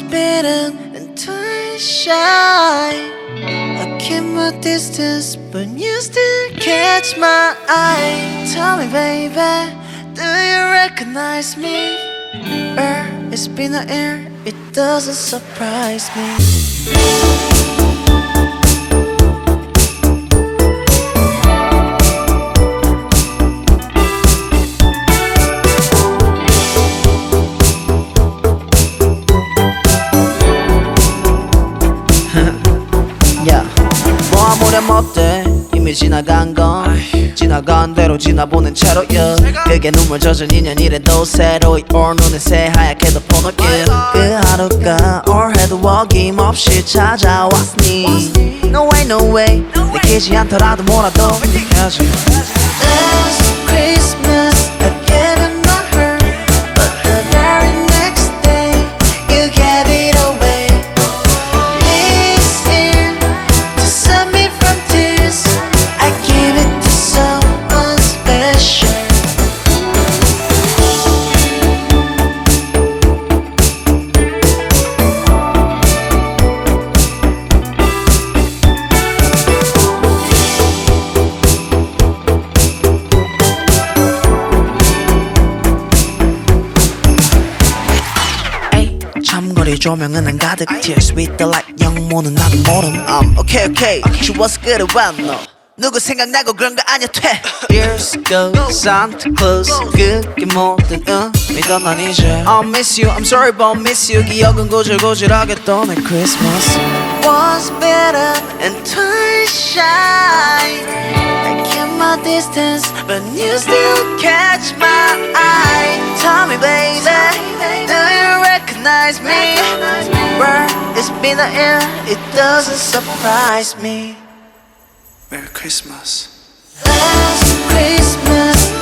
beaten and twice shy. I keep my distance, but you still catch my eye. Tell me, baby, do you recognize me? Er, it's been the air, it doesn't surprise me. 야, 뭐 아무렴 어때? 이미 지나간 건 지나간 대로 지나보는 채로 yeah. 그게 눈물 젖은 인연이래도 새로이 올 눈에 새하얗게도 포놓길. 그 하루가 올해도 어김없이 찾아왔니. No way no way. 느끼지 않더라도 뭐라도 해야지. Last Christmas 잠거리 조명은 안 가득 Tears with the light 영모는 나도 모름 um, Okay okay She was good one 너 누구 생각나고 그런 거 아니야 퇴 Years go Santa Claus 그게 뭐든 의미도 난 이제 I'll miss you I'm sorry but I'll miss you 기억은 고질고질하게 떠내 Christmas Was better and twice shy I keep my distance but you still catch my it's the air It doesn't surprise me Merry Christmas. Last Christmas